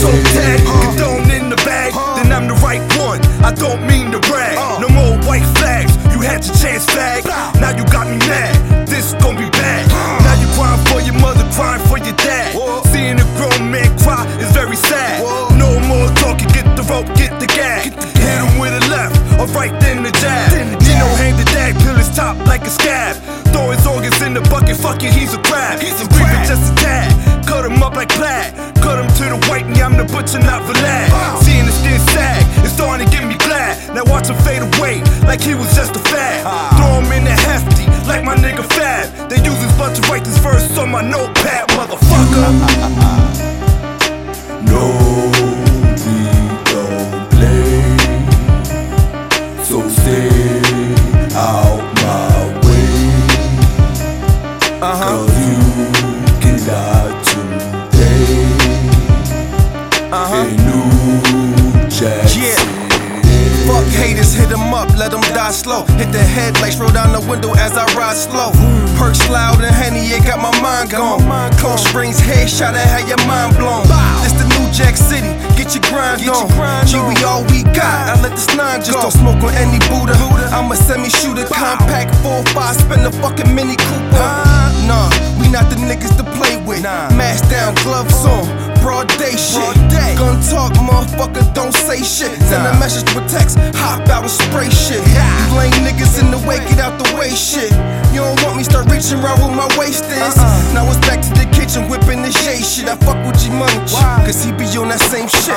So tag, condone in the bag, then I'm the right one. I don't mean to brag. No more white flags, you had your chance flag. Now you got me mad, this gon' be bad. Now you crying for your mother, crying for your dad. Seeing a grown man cry is very sad. No more talking, get the rope, get the gag. Hit him with a left, or right then the jab. Nino hang the dag till his top like a scab. Throw his organs in the bucket, fuck it, he's a crab. He's a crab. just a tad, cut him up like plaid. Cut him to the white, and the butcher, not Vlad. Seeing the skin sag, it's starting to get me glad. Now watch him fade away, like he was just a fad. Throw him in the hefty, like my nigga Fab. They use his butt to write this verse on my notepad, motherfucker. No, we don't play. So stay out my way. Uh-huh. Cause you can die today. Haters, hit 'em up, let 'em die slow. Hit the headlights, roll down the window as I ride slow. Perks loud and Henny, it got my mind gone. Cold Springs headshot, I had your mind blown. This the New Jack City, get your grind on. G, we all we got. I let this nine just don't smoke on any Buddha. I'm a semi shooter, compact 4-5, spin the fucking Mini Cooper. Nah, we not the niggas to play with. Mask down, gloves on, broad day shit. Gun talk, motherfucker, don't say shit. Send a message to a text, hop out and spray shit. You lame niggas in the way, get out the way shit. You don't want me, start reaching around where my waist is. Now it's back to the kitchen, whipping the shade shit. I fuck with G Money, cause he be on that same shit.